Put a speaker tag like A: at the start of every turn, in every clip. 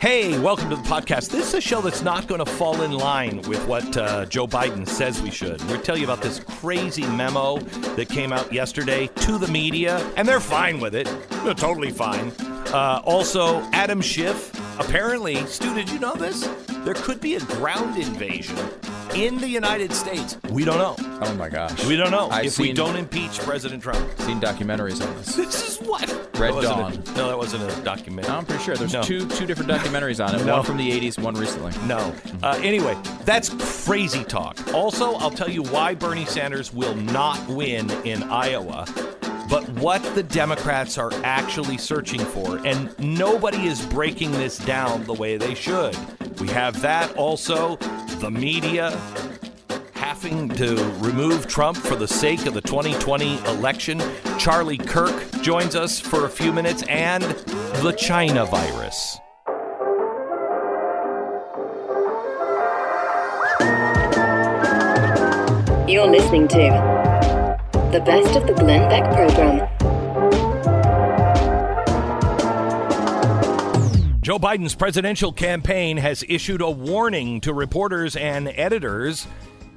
A: Hey, welcome to the podcast. This is a show that's not going to fall in line with what uh, Joe Biden says we should. We're going to tell you about this crazy memo that came out yesterday to the media, and they're fine with it. They're totally fine. Uh, also, Adam Schiff, apparently, Stu, did you know this? There could be a ground invasion in the United States. We don't know.
B: Oh my gosh.
A: We don't know
B: I've
A: if we
B: seen-
A: don't impeach President Trump.
B: Seen documentaries on this.
A: This is what?
B: Red
A: That wasn't
B: Dawn.
A: a- no, that wasn't a documentary.
B: No, I'm pretty sure there's
A: No.
B: two two different documentaries on it.
A: No.
B: One from the 80s, one recently.
A: No. Uh, anyway, that's crazy talk. Also, I'll tell you why Bernie Sanders will not win in Iowa, but what the Democrats are actually searching for. And nobody is breaking this down the way they should. We have that. Also, the media having to remove Trump for the sake of the 2020 election. Charlie Kirk joins us for a few minutes, and the China virus.
C: You're listening to the best of the Glenn Beck program.
A: Joe Biden's presidential campaign has issued a warning to reporters and editors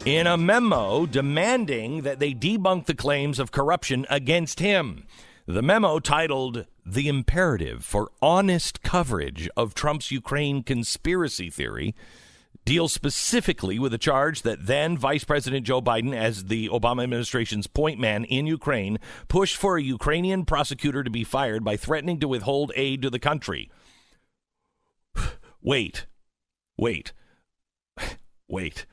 A: in a memo demanding that they debunk the claims of corruption against him. The memo, titled The Imperative for Honest Coverage of Trump's Ukraine Conspiracy Theory, deals specifically with the charge that then Vice President Joe Biden, as the Obama administration's point man in Ukraine, pushed for a Ukrainian prosecutor to be fired by threatening to withhold aid to the country. Wait, wait, wait.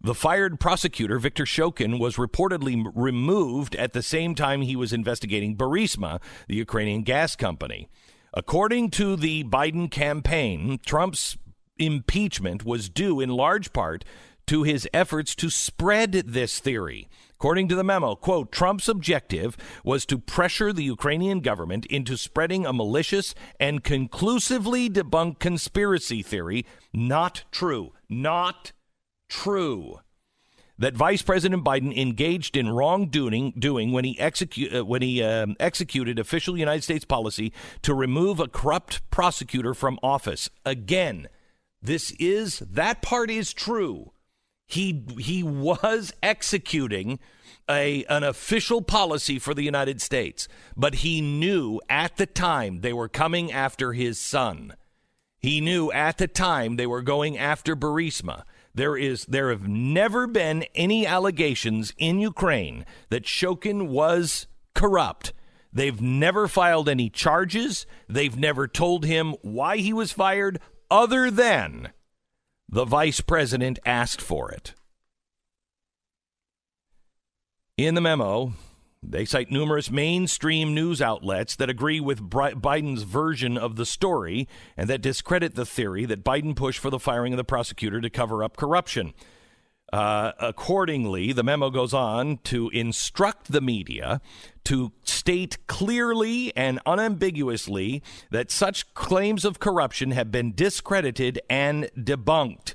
A: The fired prosecutor, Victor Shokin, was reportedly removed at the same time he was investigating Burisma, the Ukrainian gas company. According to the Biden campaign, Trump's impeachment was due in large part to his efforts to spread this theory. According to the memo, quote, Trump's objective was to pressure the Ukrainian government into spreading a malicious and conclusively debunked conspiracy theory. Not true. Not true. That Vice President Biden engaged in wrongdoing doing when he execu- uh, when he um, executed official United States policy to remove a corrupt prosecutor from office. Again, this is that part is true. He he was executing a an official policy for the United States, but he knew at the time they were coming after his son. He knew at the time they were going after Burisma. There is there have never been any allegations in Ukraine that Shokin was corrupt. They've never filed any charges. They've never told him why he was fired other than the vice president asked for it. In the memo, they cite numerous mainstream news outlets that agree with Biden's version of the story and that discredit the theory that Biden pushed for the firing of the prosecutor to cover up corruption. Uh, accordingly, the memo goes on to instruct the media to state clearly and unambiguously that such claims of corruption have been discredited and debunked.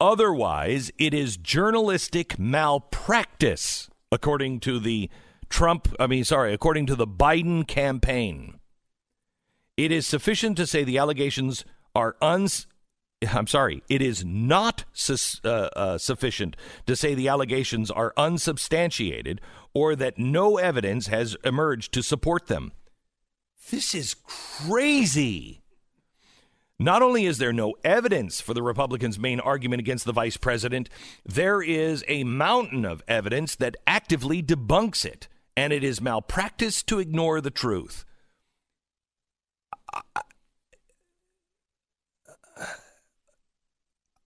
A: Otherwise, it is journalistic malpractice, according to the Trump, I mean, sorry, according to the Biden campaign. It is sufficient to say the allegations are uns. I'm sorry, it is not sus- uh, uh, sufficient to say the allegations are unsubstantiated or that no evidence has emerged to support them. This is crazy. Not only is there no evidence for the Republicans' main argument against the vice president, there is a mountain of evidence that actively debunks it, and it is malpractice to ignore the truth.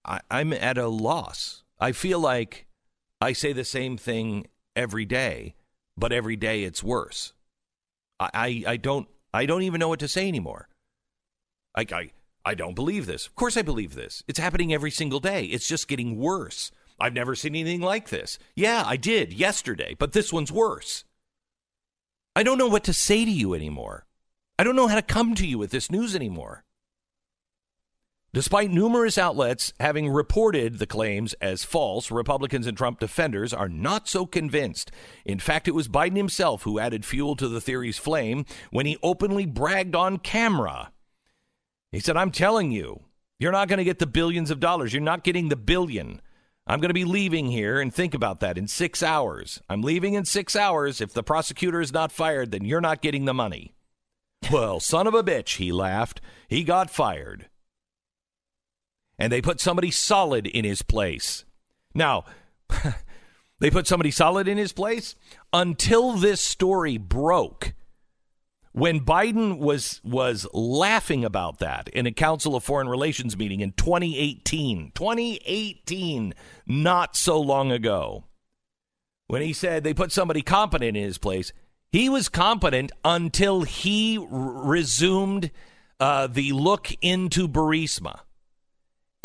A: I, I'm at a loss. I feel like I say the same thing every day, but every day it's worse. I, I, I don't I don't even know what to say anymore. I, I I don't believe this. Of course I believe this. It's happening every single day. It's just getting worse. I've never seen anything like this. Yeah, I did yesterday, but this one's worse. I don't know what to say to you anymore. I don't know how to come to you with this news anymore. Despite numerous outlets having reported the claims as false, Republicans and Trump defenders are not so convinced. In fact, it was Biden himself who added fuel to the theory's flame when he openly bragged on camera. He said, I'm telling you, you're not going to get the billions of dollars. You're not getting the billion. I'm going to be leaving here and think about that in six hours. I'm leaving in six hours. If the prosecutor is not fired, then you're not getting the money. well, son of a bitch, he laughed. He got fired. And they put somebody solid in his place. Now, they put somebody solid in his place until this story broke when Biden was was laughing about that in a Council of Foreign Relations meeting in 2018, 2018, not so long ago, when he said they put somebody competent in his place, he was competent until he r- resumed uh, the look into Burisma,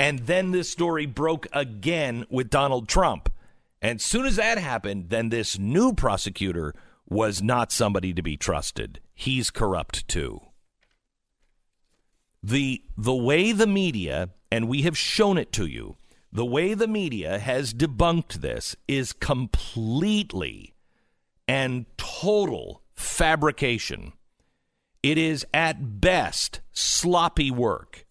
A: and then this story broke again with Donald Trump. And soon as that happened, then this new prosecutor was not somebody to be trusted. He's corrupt too. The the way the media and we have shown it to you, the way the media has debunked this is completely and total fabrication. It is at best sloppy work.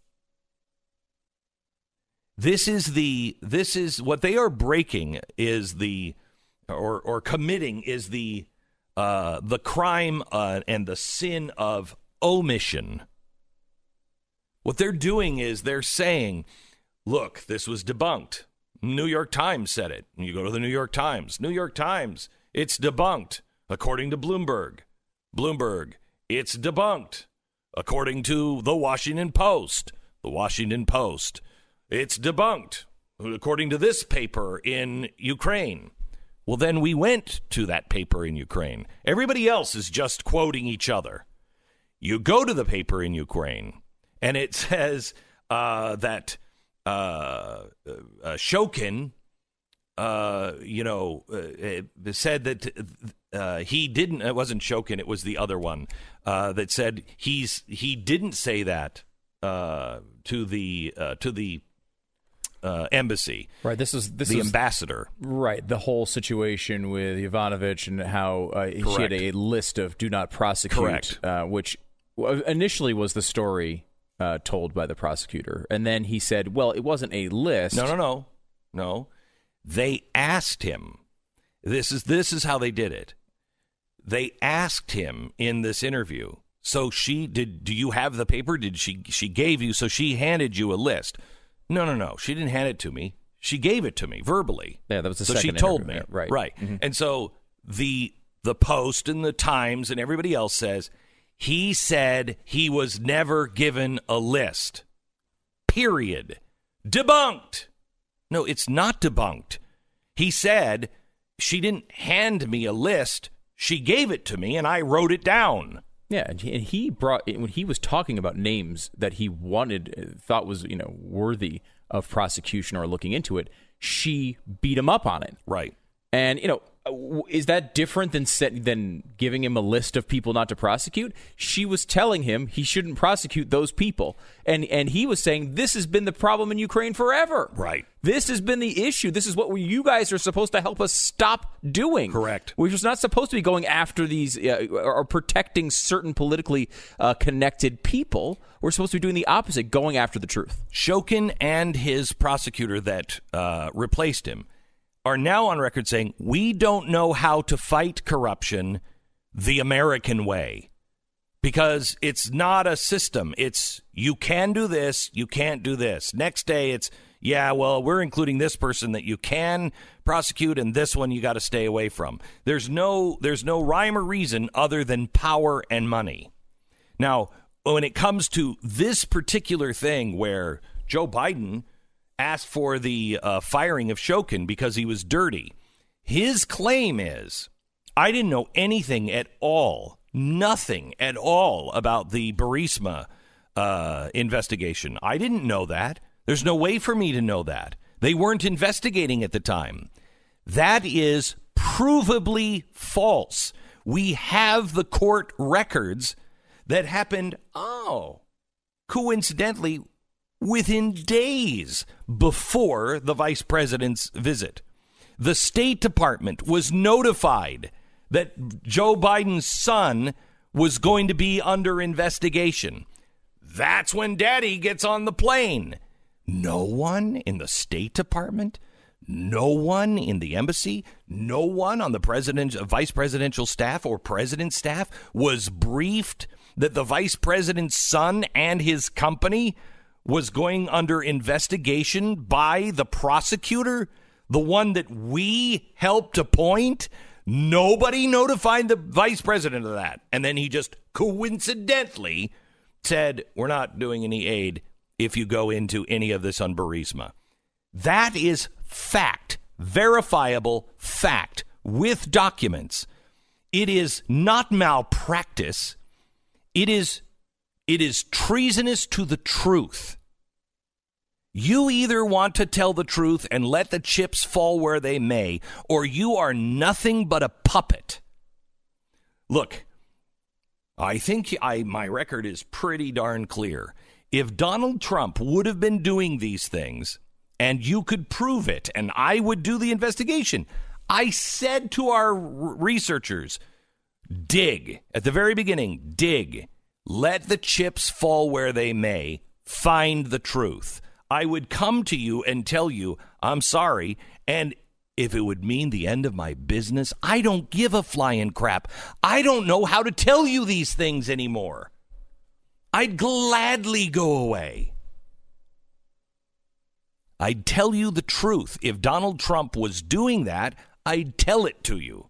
A: This is the this is what they are breaking is the or or committing is the uh, the crime uh, and the sin of omission. What they're doing is they're saying, look, this was debunked. New York Times said it. You go to the New York Times. New York Times, it's debunked, according to Bloomberg. Bloomberg, it's debunked, according to the Washington Post. The Washington Post, it's debunked, according to this paper in Ukraine. Well, then we went to that paper in Ukraine. Everybody else is just quoting each other. You go to the paper in Ukraine, and it says uh, that uh, uh, Shokin, uh, you know, uh, said that uh, he didn't. It wasn't Shokin; it was the other one that said he's he didn't say that to the to the uh, embassy.
B: Right. This is this
A: the ambassador.
B: Right. The whole situation with Yovanovitch and how uh, he had a list of do not prosecute. Uh, which initially was the story uh, told by the prosecutor, and then he said, "Well, it wasn't a list."
A: No, no, no, no. They asked him. This is this is how they did it. They asked him in this interview. So she did. Do you have the paper? Did she? She gave you. So she handed you a list. No, no, no. She didn't hand it to me. She gave it to me verbally.
B: Yeah, that was the
A: so she told
B: interview.
A: me.
B: Yeah, right.
A: Right.
B: Mhm.
A: And so the the Post and the Times and everybody else says he said he was never given a list. Period. Debunked. No, it's not debunked. He said she didn't hand me a list. She gave it to me and I wrote it down.
B: Yeah, and he, brought when he was talking about names that he wanted, uh, thought was you know worthy of prosecution or looking into it. She beat him up on it,
A: Right.
B: And you know, uh, is that different than set, than giving him a list of people not to prosecute? She was telling him he shouldn't prosecute those people, and and he was saying this has been the problem in Ukraine forever.
A: Right.
B: This has been the issue. This is what we, you guys are supposed to help us stop doing.
A: Correct.
B: We're just not supposed to be going after these uh, or protecting certain politically uh, connected people. We're supposed to be doing the opposite, going after the truth.
A: Shokin and his prosecutor that uh, replaced him are now on record saying we don't know how to fight corruption the American way because it's not a system. It's you can do this, you can't do this. Next day, it's yeah, well, we're including this person that you can prosecute, and this one you got to stay away from. There's no there's no rhyme or reason other than power and money. Now, when it comes to this particular thing where Joe Biden asked for the uh, firing of Shokin because he was dirty, his claim is I didn't know anything at all, nothing at all about the Burisma uh, investigation. I didn't know that. There's no way for me to know that. They weren't investigating at the time. That is provably false. We have the court records that happened, oh, coincidentally, within days before the vice president's visit. The State Department was notified that Joe Biden's son was going to be under investigation. That's when daddy gets on the plane. No one in the State Department, no one in the embassy, no one on the president, vice presidential staff or president's staff was briefed that the vice president's son and his company was going under investigation by the prosecutor, the one that we helped appoint. Nobody notified the vice president of that. And then he just coincidentally said, We're not doing any aid if you go into any of this on Burisma. That is fact, verifiable fact with documents. It is not malpractice. It is it is treasonous to the truth. You either want to tell the truth and let the chips fall where they may, or you are nothing but a puppet. Look, I think I, my record is pretty darn clear. If Donald Trump would have been doing these things and you could prove it and I would do the investigation, I said to our researchers, dig at the very beginning, dig, let the chips fall where they may, find the truth. I would come to you and tell you, I'm sorry. And if it would mean the end of my business, I don't give a flying crap. I don't know how to tell you these things anymore. I'd gladly go away. I'd tell you the truth. If Donald Trump was doing that, I'd tell it to you.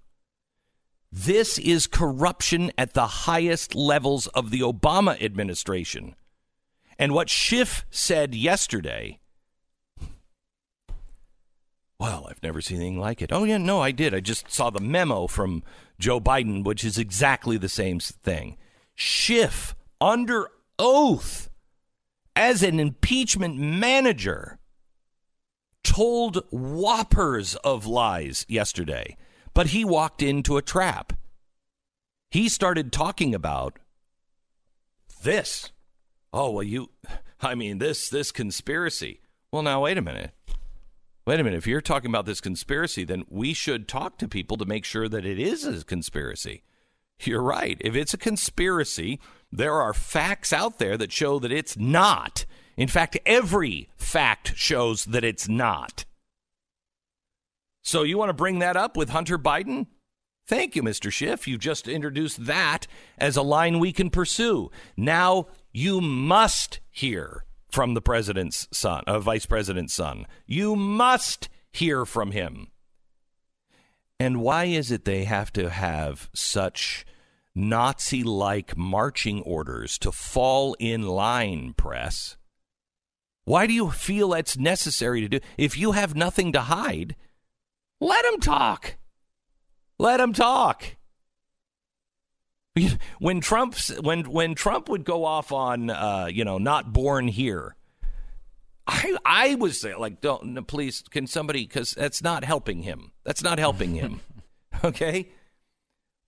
A: This is corruption at the highest levels of the Obama administration. And what Schiff said yesterday, well, I've never seen anything like it. Oh, yeah, no, I did. I just saw the memo from Joe Biden, which is exactly the same thing. Schiff, under oath, as an impeachment manager, told whoppers of lies yesterday, but he walked into a trap. He started talking about this. Oh well you i mean this this conspiracy. Well now wait a minute. Wait a minute. If you're talking about this conspiracy then we should talk to people to make sure that it is a conspiracy. You're right. If it's a conspiracy there are facts out there that show that it's not. In fact every fact shows that it's not so you want to bring that up with hunter biden Thank you, Mr. Schiff. You've just introduced that as a line we can pursue. Now you must hear from the president's son, uh, vice president's son. You must hear from him. And why is it they have to have such Nazi like marching orders to fall in line, press? Why do you feel that's necessary to do? If you have nothing to hide, let them talk. Let them talk. When Trump when when Trump would go off on uh, you know not born here, I I was like don't please can somebody because that's not helping him. That's not helping him. okay.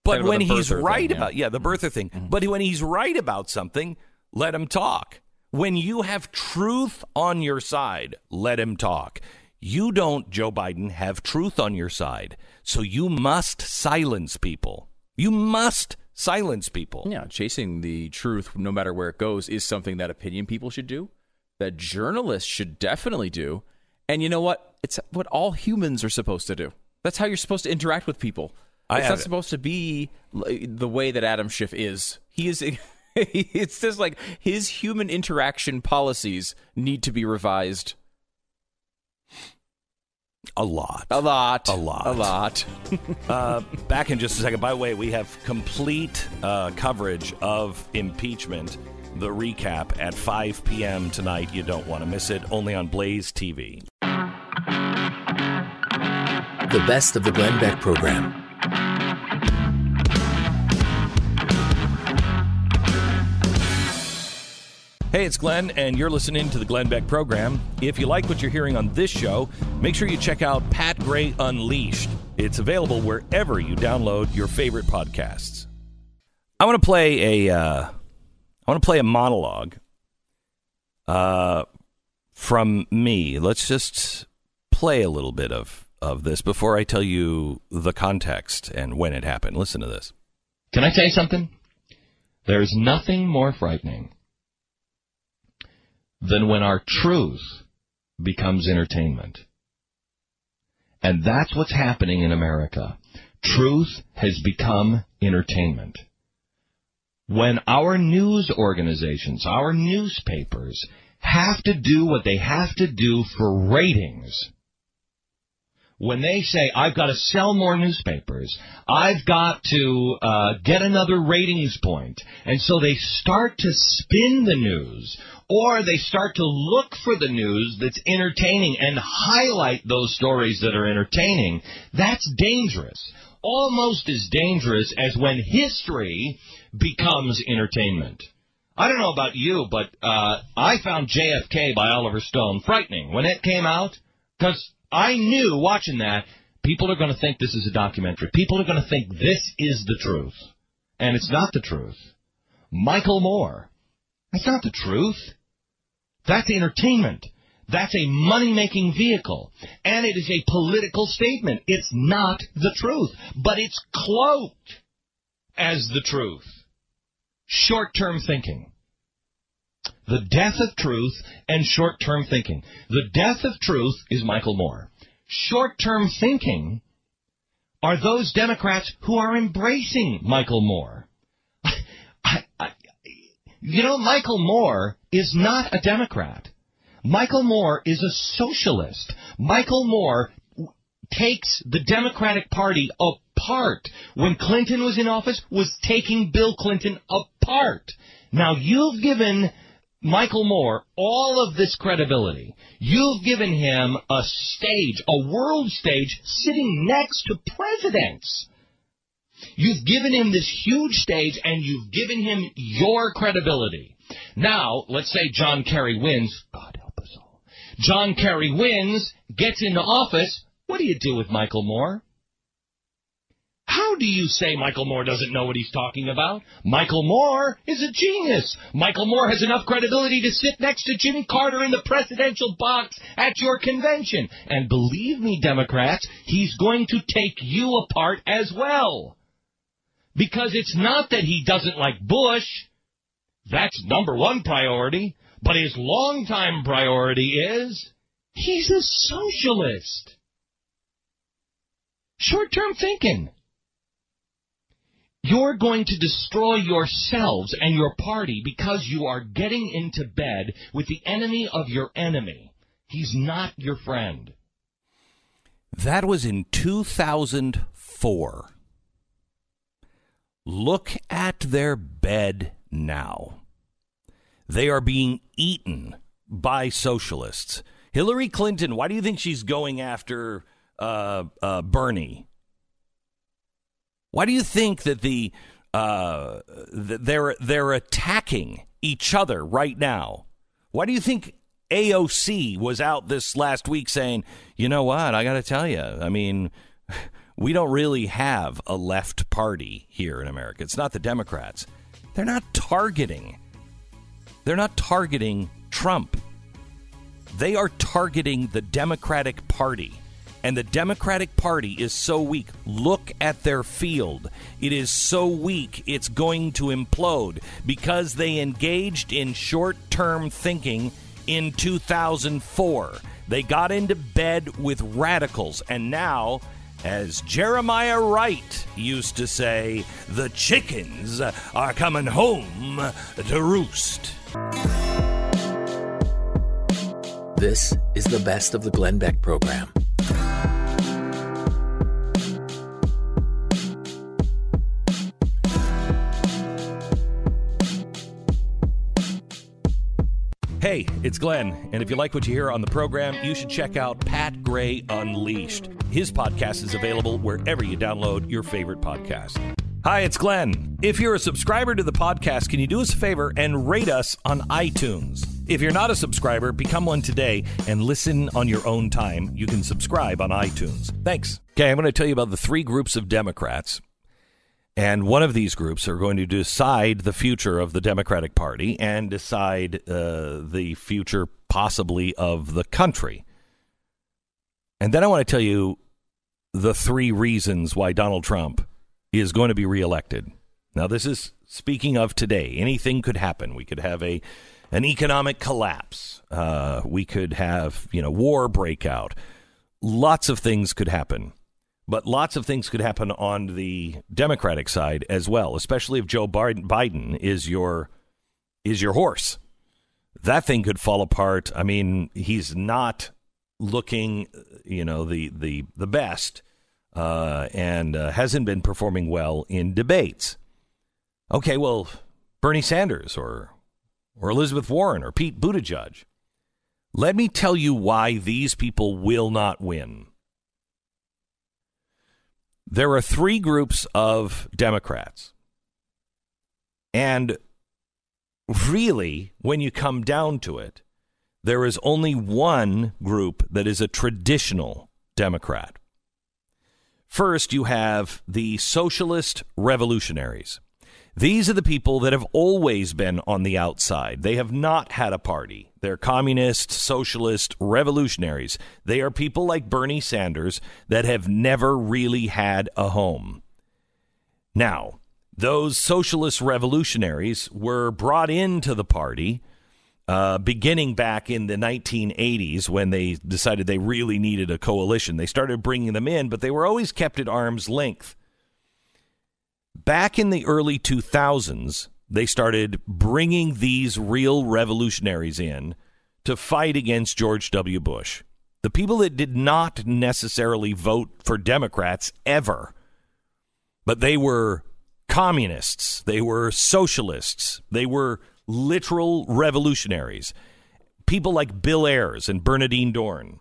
A: But when he's right thing, about yeah. yeah the birther thing, mm-hmm. but when he's right about something, let him talk. When you have truth on your side, let him talk. You don't, Joe Biden, have truth on your side. So you must silence people. You must silence people.
B: Yeah, chasing the truth, no matter where it goes, is something that opinion people should do, that journalists should definitely do. And you know what? It's what all humans are supposed to do. That's how you're supposed to interact with people. It's not supposed to be the way that Adam Schiff is. He is. it's just like his human interaction policies need to be revised
A: a lot.
B: A lot.
A: A lot.
B: A lot.
A: uh, back in just a second. By the way, we have complete uh, coverage of impeachment, the recap at 5 p.m. tonight. You don't want to miss it. Only on Blaze TV.
D: The best of the Glenn Beck program.
A: Hey, it's Glenn, and you're listening to the Glenn Beck program. If you like what you're hearing on this show, make sure you check out Pat Gray Unleashed. It's available wherever you download your favorite podcasts. I want to play a, uh, I want to play a monologue, uh, from me. Let's just play a little bit of of this before I tell you the context and when it happened. Listen to this.
E: Can I tell you something? There's nothing more frightening
A: than when our truth becomes entertainment. And that's what's happening in America. Truth has become entertainment. When our news organizations, our newspapers, have to do what they have to do for ratings, when they say, I've got to sell more newspapers, I've got to uh, get another ratings point, and so they start to spin the news, or they start to look for the news that's entertaining and highlight those stories that are entertaining, that's dangerous. Almost as dangerous as when history becomes entertainment. I don't know about you, but uh, I found JFK by Oliver Stone frightening when it came out because I knew watching that people are going to think this is a documentary. People are going to think this is the truth. And it's not the truth. Michael Moore. That's not the truth. That's entertainment. That's a money making vehicle. And it is a political statement. It's not the truth. But it's cloaked as the truth. Short term thinking. The death of truth and short term thinking. The death of truth is Michael Moore. Short term thinking are those Democrats who are embracing Michael Moore. I, I, you know, Michael Moore is not a Democrat. Michael Moore is a socialist. Michael Moore takes the Democratic Party apart. When Clinton was in office, was taking Bill Clinton apart. Now you've given Michael Moore all of this credibility. You've given him a stage, a world stage, sitting next to presidents. You've given him this huge stage and you've given him your credibility. Now, let's say John Kerry wins. God help us all. John Kerry wins, gets into office. What do you do with Michael Moore? How do you say Michael Moore doesn't know what he's talking about? Michael Moore is a genius. Michael Moore has enough credibility to sit next to Jimmy Carter in the presidential box at your convention. And believe me, Democrats, he's going to take you apart as well. Because it's not that he doesn't like Bush. That's number one priority. But his longtime priority is he's a socialist. Short term thinking. You're going to destroy yourselves and your party because you are getting into bed with the enemy of your enemy. He's not your friend.
F: That was in 2004. Look at their bed now. They are being eaten by socialists. Hillary Clinton, why do you think she's going after uh, uh, Bernie? Why do you think that the uh, they're they're attacking each other right now? Why do you think AOC was out this last week saying, "You know what? I got to tell you. I mean, we don't really have a left party here in America. It's not the Democrats. They're not targeting. They're not targeting Trump. They are targeting the Democratic Party." and the Democratic Party is so weak. Look at their field. It is so weak, it's going to implode because they engaged in short term thinking in 2004. They got into bed with radicals, and now, as Jeremiah Wright used to say, the chickens are coming home to roost.
D: This is the best of the Glenn Beck program.
F: Hey, it's Glenn, and if you like what you hear on the program, you should check out Pat Gray Unleashed. His podcast is available wherever you download your favorite podcast. Hi, it's Glenn. If you're a subscriber to the podcast, can you do us a favor and rate us on iTunes? If you're not a subscriber, become one today and listen on your own time. You can subscribe on iTunes. Thanks. Okay, I'm going to tell you about the three groups of Democrats and one of these groups are going to decide the future of the Democratic Party and decide uh, the future, possibly, of the country. And then I want to tell you the three reasons why Donald Trump is going to be reelected. Now, this is speaking of today. Anything could happen. We could have a
A: an economic collapse. Uh, we could have, you know, war breakout. Lots of things could happen. But lots of things could happen on the Democratic side as well, especially if Joe Biden is your is your horse. That thing could fall apart. I mean, he's not looking, you know, the the the best, uh, and uh, hasn't been performing well in debates. Okay, well, Bernie Sanders or or Elizabeth Warren or Pete Buttigieg. Let me tell you why these people will not win. There are three groups of Democrats. And really, when you come down to it, there is only one group that is a traditional Democrat. First, you have the socialist revolutionaries. These are the people that have always been on the outside. They have not had a party. They're communist, socialist, revolutionaries. They are people like Bernie Sanders that have never really had a home. Now, those socialist revolutionaries were brought into the party uh, beginning back in the 1980s when they decided they really needed a coalition. They started bringing them in, but they were always kept at arm's length back in the early 2000s, they started bringing these real revolutionaries in to fight against George W. Bush. The people that did not necessarily vote for Democrats ever, but they were communists, they were socialists, they were literal revolutionaries. People like Bill Ayers and Bernardine Dohrn.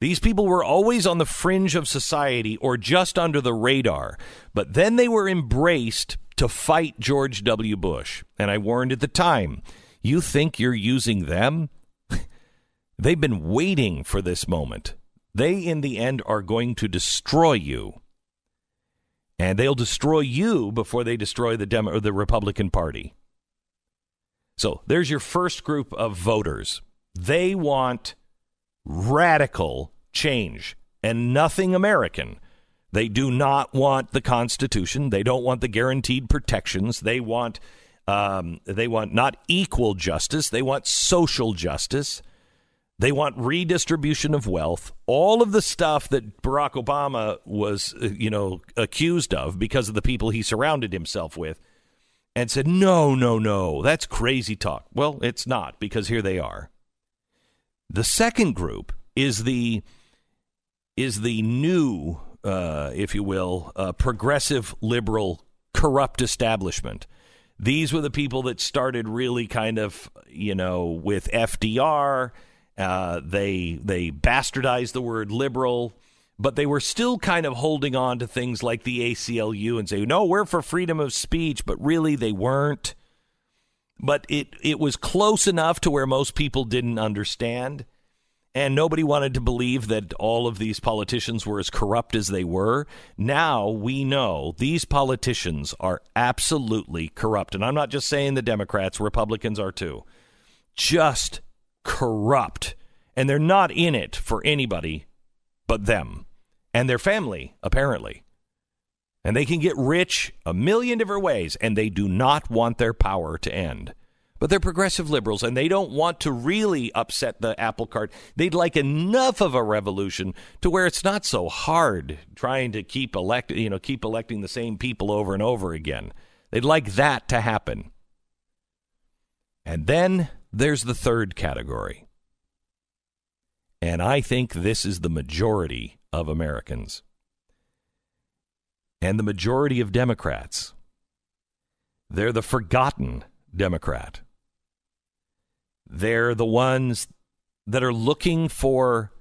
A: These people were always on the fringe of society or just under the radar, but then they were embraced to fight George W. Bush. And I warned at the time you think you're using them? They've been waiting for this moment. They, in the end, are going to destroy you. And they'll destroy you before they destroy the, the Republican Party. So there's your first group of voters. They want radical change and nothing American. They do not want the Constitution. They don't want the guaranteed protections. They want um, they want not equal justice. They want social justice. They want redistribution of wealth. All of the stuff that Barack Obama was, uh, you know, accused of because of the people he surrounded himself with, and said, "No, no, no, that's crazy talk." Well, it's not because here they are. The second group is the is the new, uh, if you will, uh, progressive liberal corrupt establishment. These were the people that started really kind of, you know, with FDR. Uh, they they bastardized the word liberal, but they were still kind of holding on to things like the ACLU and say, no, we're for freedom of speech, but really they weren't but it it was close enough to where most people didn't understand and nobody wanted to believe that all of these politicians were as corrupt as they were. Now we know these politicians are absolutely corrupt. And I'm not just saying the Democrats, Republicans are too. Just corrupt. And they're not in it for anybody but them and their family, apparently. And they can get rich a million different ways, and they do not want their power to end. But they're progressive liberals, and they don't want to really upset the apple cart. They'd like enough of a revolution to where it's not so hard trying to keep elect, you know, keep electing the same people over and over again. They'd like that to happen. And then there's the third category. And I think this is the majority of Americans and the majority of Democrats. They're the forgotten Democrat. They're the ones that are looking for,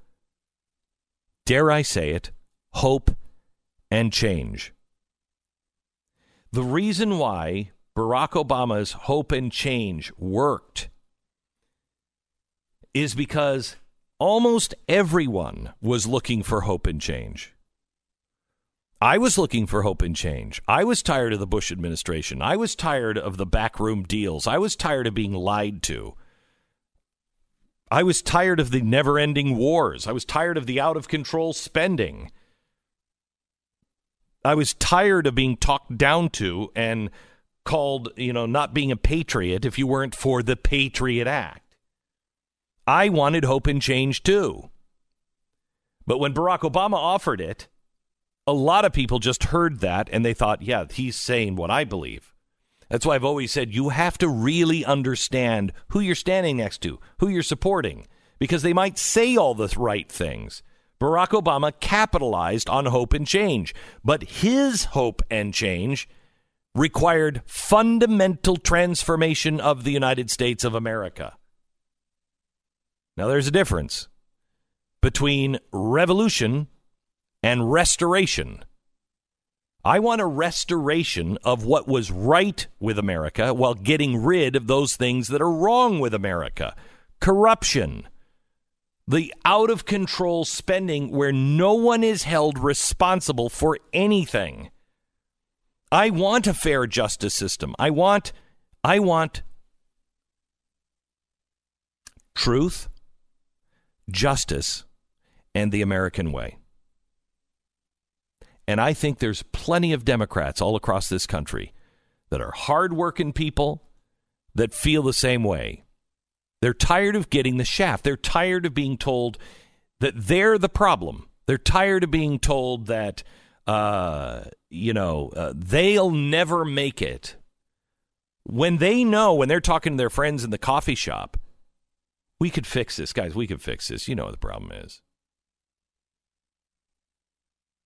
A: dare I say it, hope and change. The reason why Barack Obama's hope and change worked is because almost everyone was looking for hope and change. I was looking for hope and change. I was tired of the Bush administration. I was tired of the backroom deals. I was tired of being lied to. I was tired of the never ending wars. I was tired of the out of control spending. I was tired of being talked down to and called, you know, not being a patriot if you weren't for the Patriot Act. I wanted hope and change too. But when Barack Obama offered it, a lot of people just heard that and they thought, yeah, he's saying what I believe. That's why I've always said you have to really understand who you're standing next to, who you're supporting, because they might say all the right things. Barack Obama capitalized on hope and change, but his hope and change required fundamental transformation of the United States of America. Now, there's a difference between revolution and restoration. I want a restoration of what was right with America while getting rid of those things that are wrong with America corruption, the out of control spending where no one is held responsible for anything. I want a fair justice system. I want I want truth, justice, and the American way. And I think there's plenty of Democrats all across this country that are hardworking people that feel the same way. They're tired of getting the shaft. They're tired of being told that they're the problem. They're tired of being told that, uh, you know, uh, they'll never make it. When they know, when they're talking to their friends in the coffee shop, we could fix this, guys. We could fix this. You know what the problem is.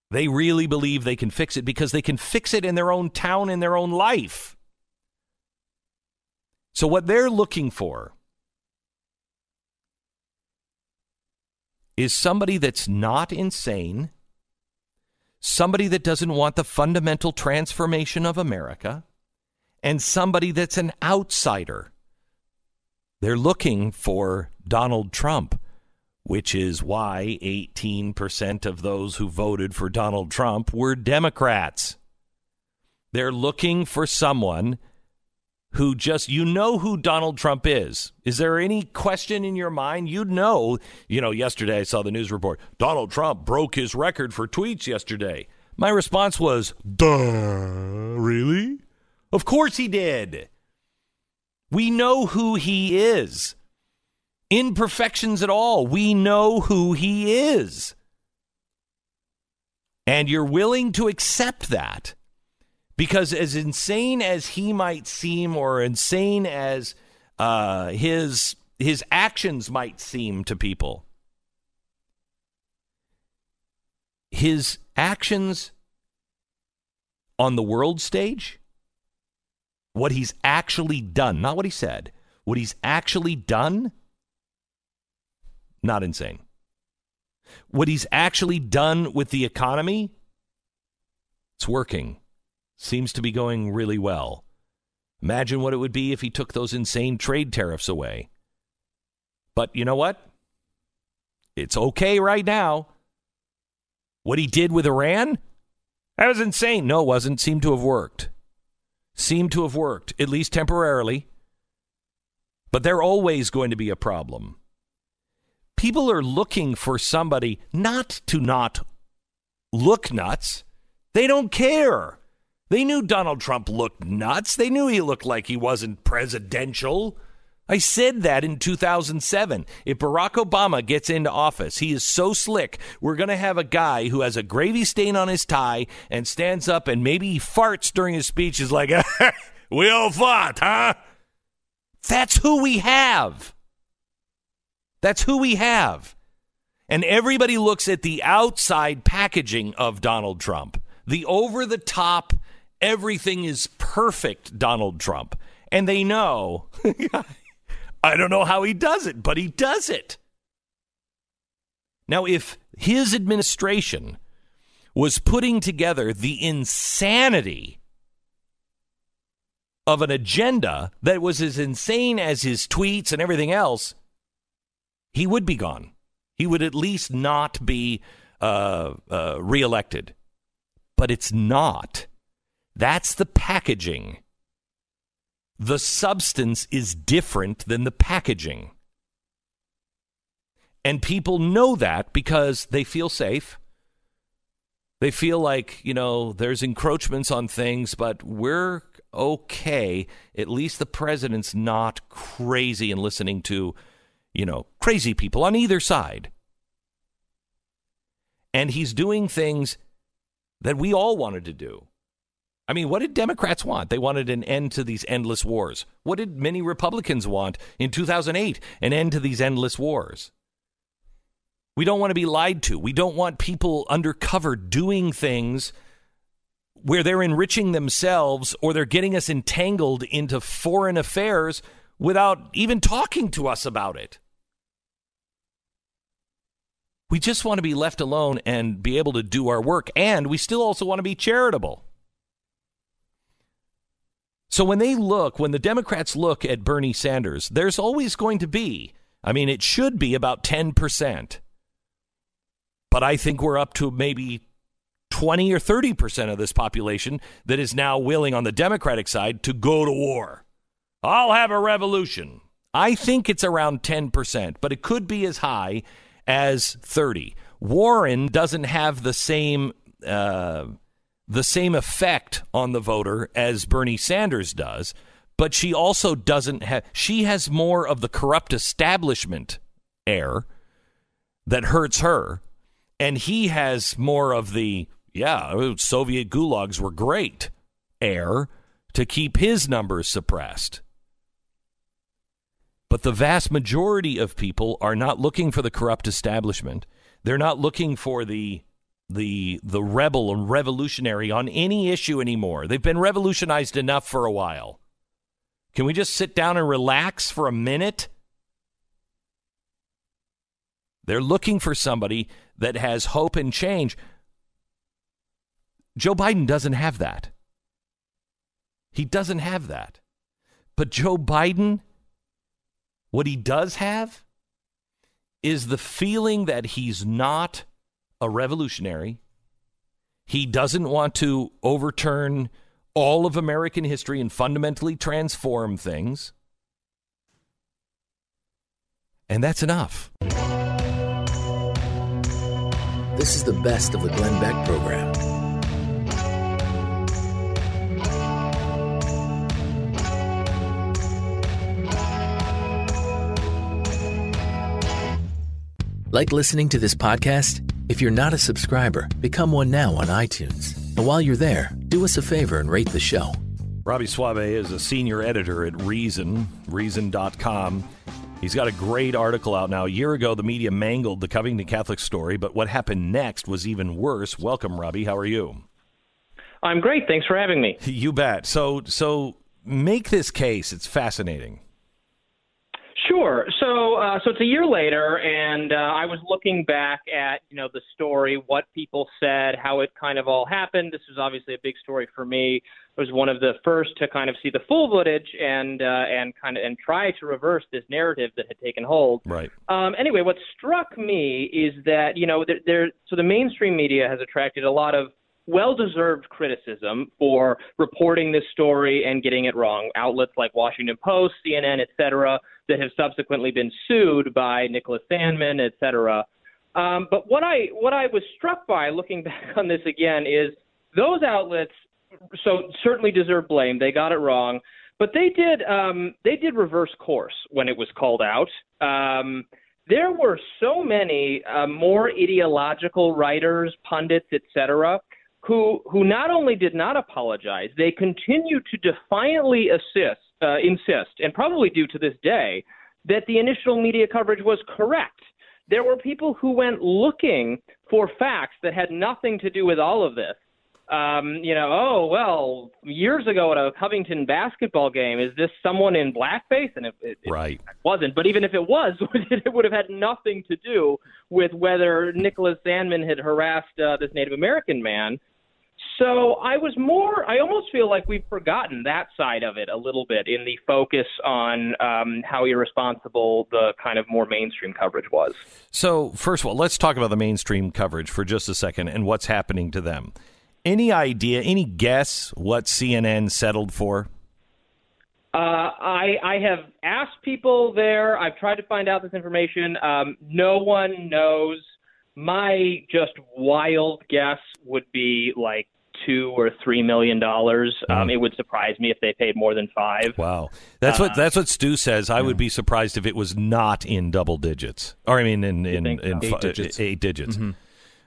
A: They really believe they can fix it because they can fix it in their own town, in their own life. So, what they're looking for is somebody that's not insane, somebody that doesn't want the fundamental transformation of America, and somebody that's an outsider. They're looking for Donald Trump, which is why 18% of those who voted for Donald Trump were Democrats. They're looking for someone who just you know who Donald Trump is. Is there any question in your mind? You'd know, you know, yesterday I saw the news report. Donald Trump broke his record for tweets yesterday. My response was, "Duh, really? Of course he did. We know who he is. Imperfections at all. We know who he is. And you're willing to accept that because as insane as he might seem or insane as uh, his his actions might seem to people his actions on the world stage what he's actually done not what he said what he's actually done not insane what he's actually done with the economy it's working seems to be going really well. Imagine what it would be if he took those insane trade tariffs away. But you know what? It's okay right now. What he did with Iran? That was insane. No, it wasn't. Seemed to have worked. Seemed to have worked, at least temporarily. But they're always going to be a problem. People are looking for somebody not to not look nuts. They don't care. They knew Donald Trump looked nuts. They knew he looked like he wasn't presidential. I said that in 2007. If Barack Obama gets into office, he is so slick. We're going to have a guy who has a gravy stain on his tie and stands up and maybe he farts during his speech. Is like, we all fought, huh? That's who we have. That's who we have. And everybody looks at the outside packaging of Donald Trump, the over the top everything is perfect Donald Trump. And they know, I don't know how he does it, but he does it. Now, if his administration was putting together the insanity of an agenda that was as insane as his tweets and everything else, he would be gone. He would at least not be uh, uh, reelected. But it's not. That's the packaging. The substance is different than the packaging. And people know that because they feel safe. They feel like, you know, there's encroachments on things, but we're okay, at least the president's not crazy and listening to, you know, crazy people on either side. And he's doing things that we all wanted to do. I mean, what did Democrats want? They wanted an end to these endless wars. What did many Republicans want in 2008? An end to these endless wars. We don't want to be lied to. We don't want people undercover doing things where they're enriching themselves or they're getting us entangled into foreign affairs without even talking to us about it. We just want to be left alone and be able to do our work. And we still also want to be charitable. So when they look, when the Democrats look at Bernie Sanders, there's always going to be, I mean, it should be about 10%. But I think we're up to maybe 20 or 30% of this population that is now willing on the Democratic side to go to war. I'll have a revolution. I think it's around 10%, but it could be as high as 30. Warren doesn't have the same uh, the same effect on the voter as Bernie Sanders does, but she also doesn't have she has more of the corrupt establishment air that hurts her and he has more of the yeah, oh, Soviet gulags were great air to keep his numbers suppressed. But the vast majority of people are not looking for the corrupt establishment. They're not looking for the the the rebel and revolutionary on any issue anymore. They've been revolutionized enough for a while. Can we just sit down and relax for a minute? They're looking for somebody that has hope and change. Joe Biden doesn't have that. He doesn't have that. But Joe Biden, what he does have is the feeling that he's not a revolutionary. He doesn't want to overturn all of American history and fundamentally transform things. And that's enough.
D: This is the best of the Glenn Beck program. Like listening to this podcast? If you're not a subscriber, become one now on iTunes. And while you're there, do us a favor and rate the show.
A: Robby Soave is a senior editor at Reason, Reason.com. He's got a great article out now. A year ago, the media mangled the Covington Catholic story, but what happened next was even worse. Welcome, Robby. How are you?
G: I'm great. Thanks for having me.
A: You bet. So, so make this case. It's fascinating.
G: Sure. So, uh, so it's a year later, and uh, I was looking back at you know the story, what people said, how it kind of all happened. This was obviously a big story for me. I was one of the first to kind of see the full footage and uh, and kind of and try to reverse this narrative that had taken hold.
A: Right.
G: Um, anyway, what struck me is that you know there, there so the mainstream media has attracted a lot of well deserved criticism for reporting this story and getting it wrong. Outlets like Washington Post, CNN, et cetera, that have subsequently been sued by Nicholas Sandmann, et cetera. Um, but what I what I was struck by looking back on this again is those outlets so certainly deserve blame. They got it wrong, but they did um, they did reverse course when it was called out. Um, there were so many uh, more ideological writers, pundits, etc., who who not only did not apologize, they continued to defiantly assist, uh, insist, and probably do to this day, that the initial media coverage was correct. There were people who went looking for facts that had nothing to do with all of this. Um, you know, oh well, years ago at a Covington basketball game, is this someone in blackface? And it, it,
A: right.
G: it wasn't. But even if it was, it would have had nothing to do with whether Nicholas Sandmann had harassed uh, this Native American man. So I was more, I almost feel like we've forgotten that side of it a little bit in the focus on um, how irresponsible the kind of more mainstream coverage was.
A: So, first of all, let's talk about the mainstream coverage for just a second and what's happening to them. Any idea, any guess what CNN settled for?
G: Uh, I I have asked people there. I've tried to find out this information. Um, no one knows. My just wild guess would be like two or three million dollars. Um, it would surprise me if they paid more than five.
A: Wow, that's what uh, that's what Stu says. I would be surprised if it was not in double digits, or I mean, in in,
G: so?
A: in
B: Eight
A: fi- uh,
B: digits.
A: Eight digits. Mm-hmm.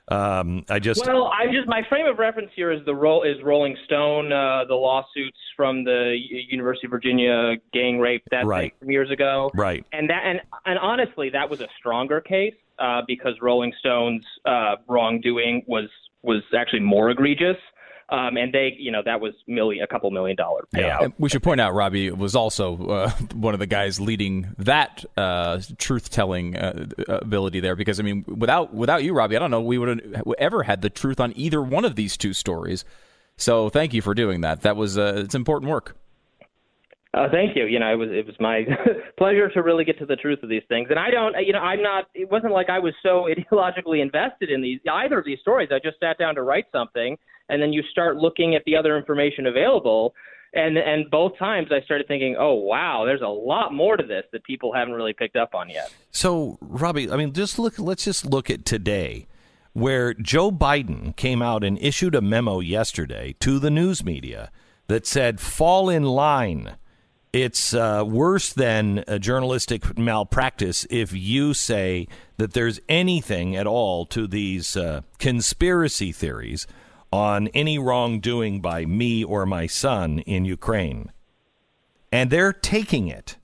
A: Um, I just
G: Well, I'm just my frame of reference here is the role is Rolling Stone, uh, the lawsuits from the University of Virginia gang rape that
A: Right.
G: from years ago,
A: right.
G: and that and and honestly, that was a stronger case uh, because Rolling Stone's uh, wrongdoing was was actually more egregious, um, and they, you know, that was million a couple million dollar
A: Yeah.
G: payout.
B: And we should point out Robby was also uh, one of the guys leading that uh, truth-telling uh, ability there. Because I mean, without without you, Robby, I don't know we would have ever had the truth on either one of these two stories. So thank you for doing that. That was uh, it's important work.
G: Uh, thank you. You know, it was it was my pleasure to really get to the truth of these things. And I don't, you know, I'm not. It wasn't like I was so ideologically invested in these either of these stories. I just sat down to write something, and then you start looking at the other information available. And and both times I started thinking, oh wow, there's a lot more to this that people haven't really picked up on yet.
A: So, Robby, I mean, just look. Let's just look at today, where Joe Biden came out and issued a memo yesterday to the news media that said, "Fall in line." It's uh, worse than journalistic malpractice if you say that there's anything at all to these uh, conspiracy theories on any wrongdoing by me or my son in Ukraine. And they're taking it.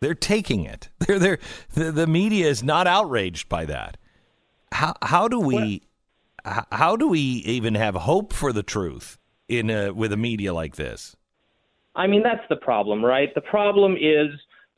A: They're taking it. They're, they're, the, the media is not outraged by that. How, how do we how do we even have hope for the truth in a, with a media like this?
G: I mean, that's the problem, right? The problem is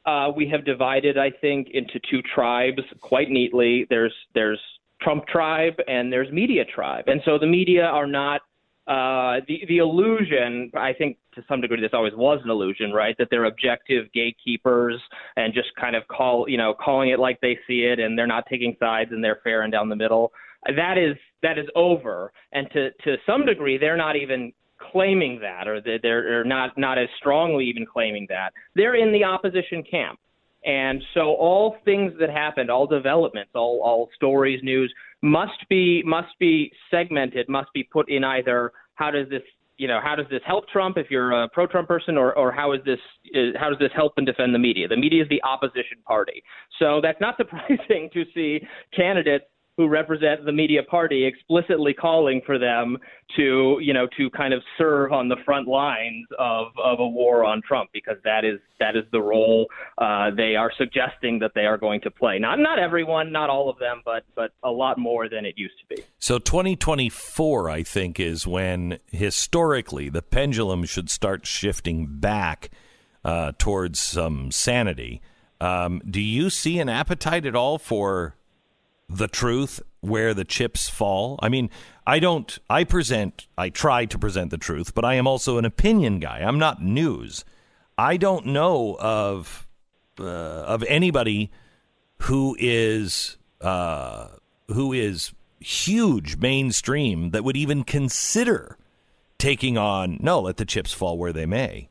G: uh, we have divided, I think, into two tribes quite neatly. There's there's Trump tribe and there's media tribe, and so the media are not uh, the the illusion. I think to some degree this always was an illusion, right? That they're objective gatekeepers and just kind of call you know calling it like they see it, and they're not taking sides and they're fair and down the middle. That is that is over, and to to some degree they're not even claiming that, or they're, they're not not as strongly even claiming that. They're in the opposition camp. And so all things that happened, all developments, all, all stories, news must be must be segmented, must be put in either how does this you know how does this help Trump if you're a pro-Trump person, or or how is this is, how does this help and defend the media? The media is the opposition party, so that's not surprising to see candidates who represent the media party explicitly calling for them to, you know, to kind of serve on the front lines of, of a war on Trump because that is that is the role uh, they are suggesting that they are going to play. Not not everyone, not all of them, but but a lot more than it used to be.
A: So 2024, I think, is when historically the pendulum should start shifting back uh, towards some sanity. Um, do you see an appetite at all for the truth where the chips fall? I mean, I don't, I present, I try to present the truth, but I am also an opinion guy. I'm not news. I don't know of uh, of anybody who is uh, who is huge mainstream that would even consider taking on no let the chips fall where they may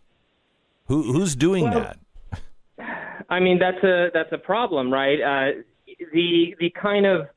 A: who who's doing
G: Well,
A: that
G: I mean, that's a that's a problem, right? Uh, the the kind of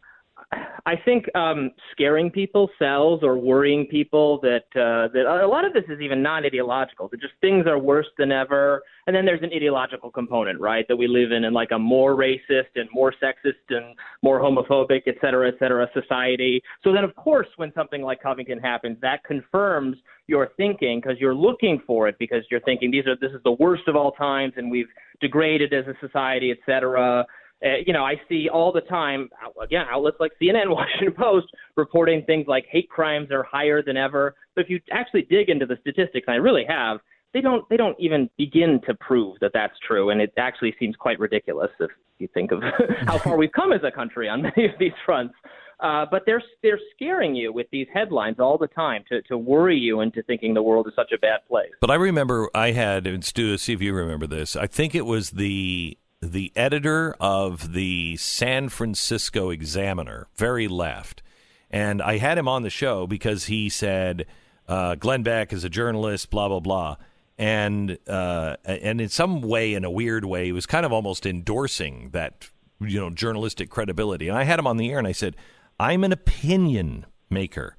G: I think um, scaring people sells or worrying people that uh, that a lot of this is even not ideological. That just things are worse than ever, and then there's an ideological component, right? That we live in in like a more racist and more sexist and more homophobic, et cetera, et cetera, society. So then, of course, when something like Covington happens, that confirms your thinking because you're looking for it because you're thinking these are this is the worst of all times and we've degraded as a society, et cetera. Uh, you know, I see all the time, again, outlets like CNN, Washington Post reporting things like hate crimes are higher than ever. But if you actually dig into the statistics, and I really have, they don't they don't even begin to prove that that's true, and it actually seems quite ridiculous if you think of how far we've come as a country on many of these fronts. Uh, but they're they're scaring you with these headlines all the time to to worry you into thinking the world is such a bad place.
A: But I remember I had, and Stu, see if you remember this. I think it was the the editor of the San Francisco Examiner, very left, and I had him on the show because he said uh, Glenn Beck is a journalist, blah blah blah, and uh, and in some way, in a weird way, he was kind of almost endorsing that you know journalistic credibility. And I had him on the air, and I said, I'm an opinion maker.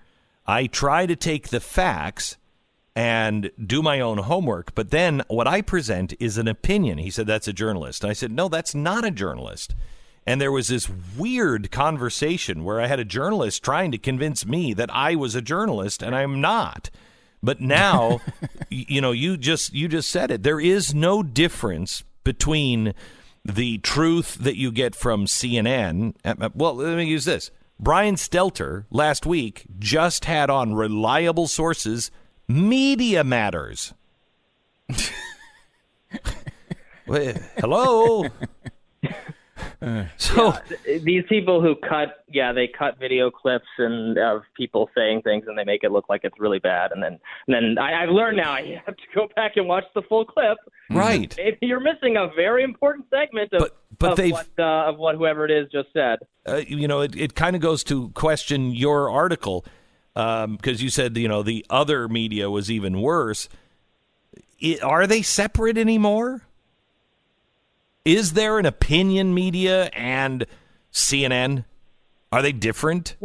A: I try to take the facts and do my own homework, but then what I present is an opinion. He said, That's a journalist. And I said, No, that's not a journalist. And there was this weird conversation where I had a journalist trying to convince me that I was a journalist and I'm not. But now, you know, you just you just said it. There is no difference between the truth that you get from CNN. Uh, well, let me use this. Brian Stelter last week just had on reliable sources Media Matters. Hello. so
G: yeah, these people who cut, yeah, they cut video clips and of people saying things, and they make it look like it's really bad. And then, and then I, I've learned now I have to go back and watch the full clip.
A: Right.
G: Maybe you're missing a very important segment of,
A: but, but
G: of, what, uh, of what whoever it is just said.
A: Uh, you know, it, it kind of goes to question your article because um, you said you know the other media was even worse. It, are they separate anymore? Is there an opinion media and CNN? Are they different?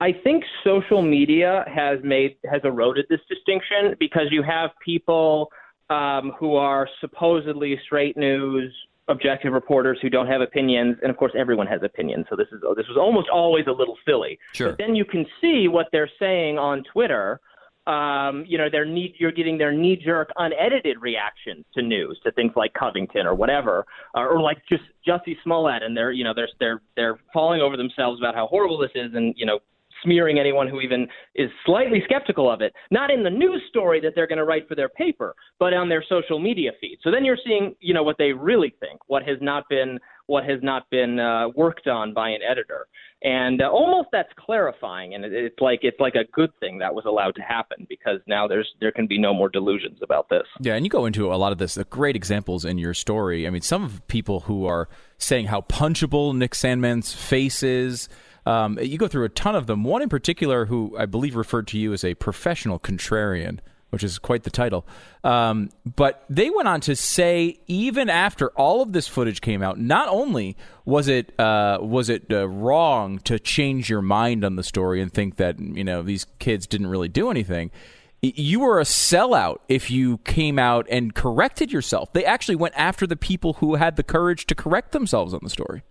G: I think social media has made has eroded this distinction because you have people um, who are supposedly straight news, objective reporters who don't have opinions, and of course everyone has opinions. So this is this was almost always a little silly.
A: Sure.
G: But then you can see what they're saying on Twitter um, you know, their knee, you're getting their knee-jerk, unedited reactions to news, to things like Covington or whatever, or, or like just Jussie Smollett, and they're, you know, they're they're they're falling over themselves about how horrible this is, and you know, smearing anyone who even is slightly skeptical of it. Not in the news story that they're going to write for their paper, but on their social media feed. So then you're seeing, you know, what they really think, what has not been what has not been uh, worked on by an editor and uh, almost that's clarifying and it, it's like it's like a good thing that was allowed to happen because now there's there can be no more delusions about this
B: yeah and you go into a lot of this the great examples in your story i mean some of people who are saying how punchable nick Sandmann's face is um, you go through a ton of them one in particular who i believe referred to you as a professional contrarian which is quite the title. Um, but they went on to say, even after all of this footage came out, not only was it uh, was it uh, wrong to change your mind on the story and think that you know these kids didn't really do anything. You were a sellout if you came out and corrected yourself. They actually went after the people who had the courage to correct themselves on the story.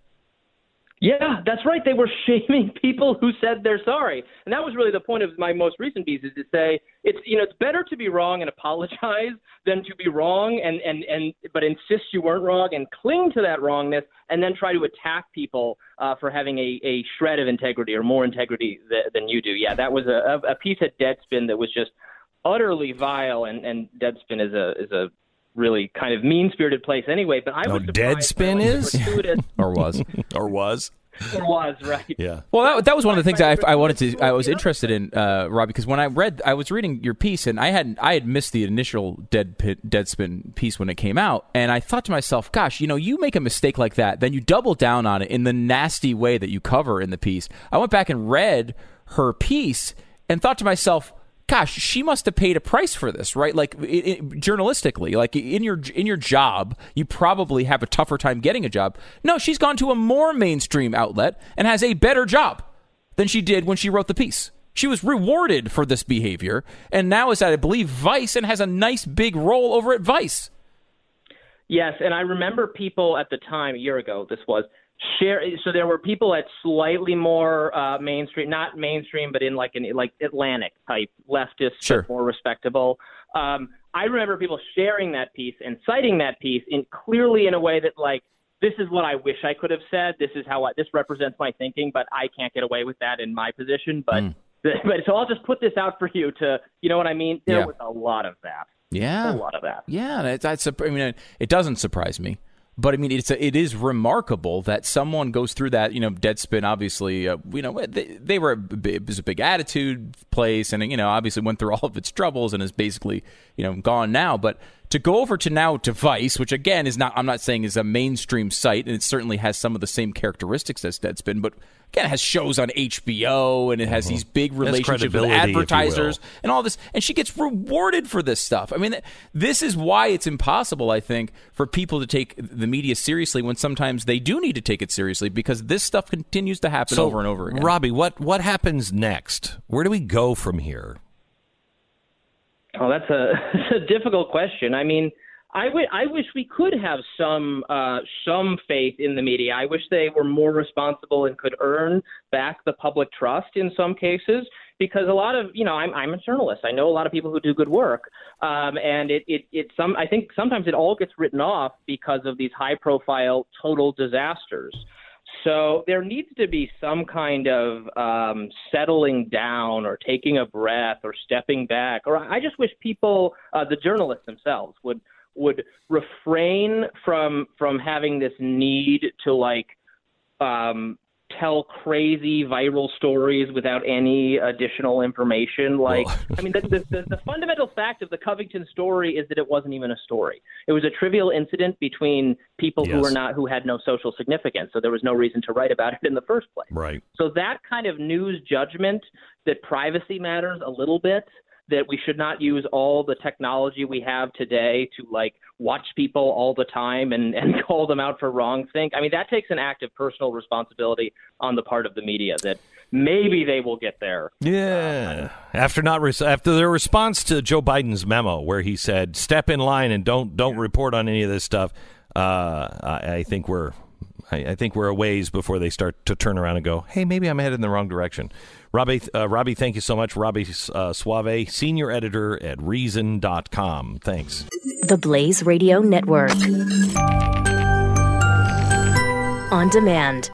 G: Yeah, that's right. They were shaming people who said they're sorry, and that was really the point of my most recent piece: is to say it's you know it's better to be wrong and apologize than to be wrong and and and but insist you weren't wrong and cling to that wrongness and then try to attack people uh, for having a, a shred of integrity or more integrity th- than you do. Yeah, that was a, a piece at Deadspin that was just utterly vile, and and Deadspin is a is a really kind of mean spirited place anyway. But I
A: no,
G: was
A: Deadspin is
B: or was
A: or was.
G: Or was right.
A: Yeah.
B: Well, that, that was one of the things I, I wanted to. I was interested in, uh, Rob, because when I read, I was reading your piece, and I had I had missed the initial Dead Pit, Deadspin piece when it came out, and I thought to myself, "Gosh, you know, you make a mistake like that, then you double down on it in the nasty way that you cover in the piece." I went back and read her piece and thought to myself, gosh, she must have paid a price for this, right? Like it, it, journalistically, like in your in your job, you probably have a tougher time getting a job. No, she's gone to a more mainstream outlet and has a better job than she did when she wrote the piece. She was rewarded for this behavior, and now is at I believe Vice and has a nice big role over at Vice.
G: Yes, and I remember people at the time a year ago. This was share so there were people at slightly more uh, mainstream not mainstream but in like an like atlantic type leftist
B: sure.
G: more respectable. Um, i remember people sharing that piece and citing that piece in clearly in a way that like this is what i wish i could have said. This is how I, this represents my thinking but i can't get away with that in my position. But mm. but so i'll just put this out for you to you know what i mean? There
B: yeah.
G: was a lot of that.
B: Yeah.
G: A lot of that.
B: Yeah that's, that's i mean it doesn't surprise me but I mean, it's a, it is remarkable that someone goes through that. You know, Deadspin obviously, uh, you know, they, they were a, it was a big attitude place, and you know, obviously went through all of its troubles and is basically you know gone now. But to go over to now to Vice, which again is not I'm not saying is a mainstream site, and it certainly has some of the same characteristics as Deadspin, but again it has shows on HBO and it has mm-hmm. these big relationships with
A: credibility, if you will.
B: advertisers and all this, and she gets rewarded for this stuff. I mean, this is why it's impossible, I think, for people to take the media seriously when sometimes they do need to take it seriously because this stuff continues to happen over and over again.
A: Robby, what what happens next? Where do we go from here?
G: Oh, that's a, that's a difficult question. I mean, I wi- I wish we could have some uh, some faith in the media. I wish they were more responsible and could earn back the public trust in some cases. Because a lot of you know, I'm I'm a journalist. I know a lot of people who do good work, um, and it it it some I think sometimes it all gets written off because of these high profile total disasters. So there needs to be some kind of um, settling down or taking a breath or stepping back. Or I just wish people, uh, the journalists themselves, would would refrain from from having this need to like um, tell crazy viral stories without any additional information. Like, I mean, the, the, the, the fundamental fact of the Covington story is that it wasn't even a story. It was a trivial incident between people who were not who had no social significance. So there was no reason to write about it in the first place.
A: Right.
G: So that kind of news judgment that privacy matters a little bit, that we should not use all the technology we have today to like watch people all the time and, and call them out for wrong think. I mean, that takes an act of personal responsibility on the part of the media that maybe they will get there.
A: Yeah. After not res- after their response to Joe Biden's memo, where he said, "Step in line and don't don't report on any of this stuff," uh, I, I think we're I, I think we're a ways before they start to turn around and go, "Hey, maybe I'm headed in the wrong direction." Robby, uh, Robby, thank you so much. Robby uh, Soave, senior editor at Reason.com. Thanks.
H: The Blaze Radio Network. On demand.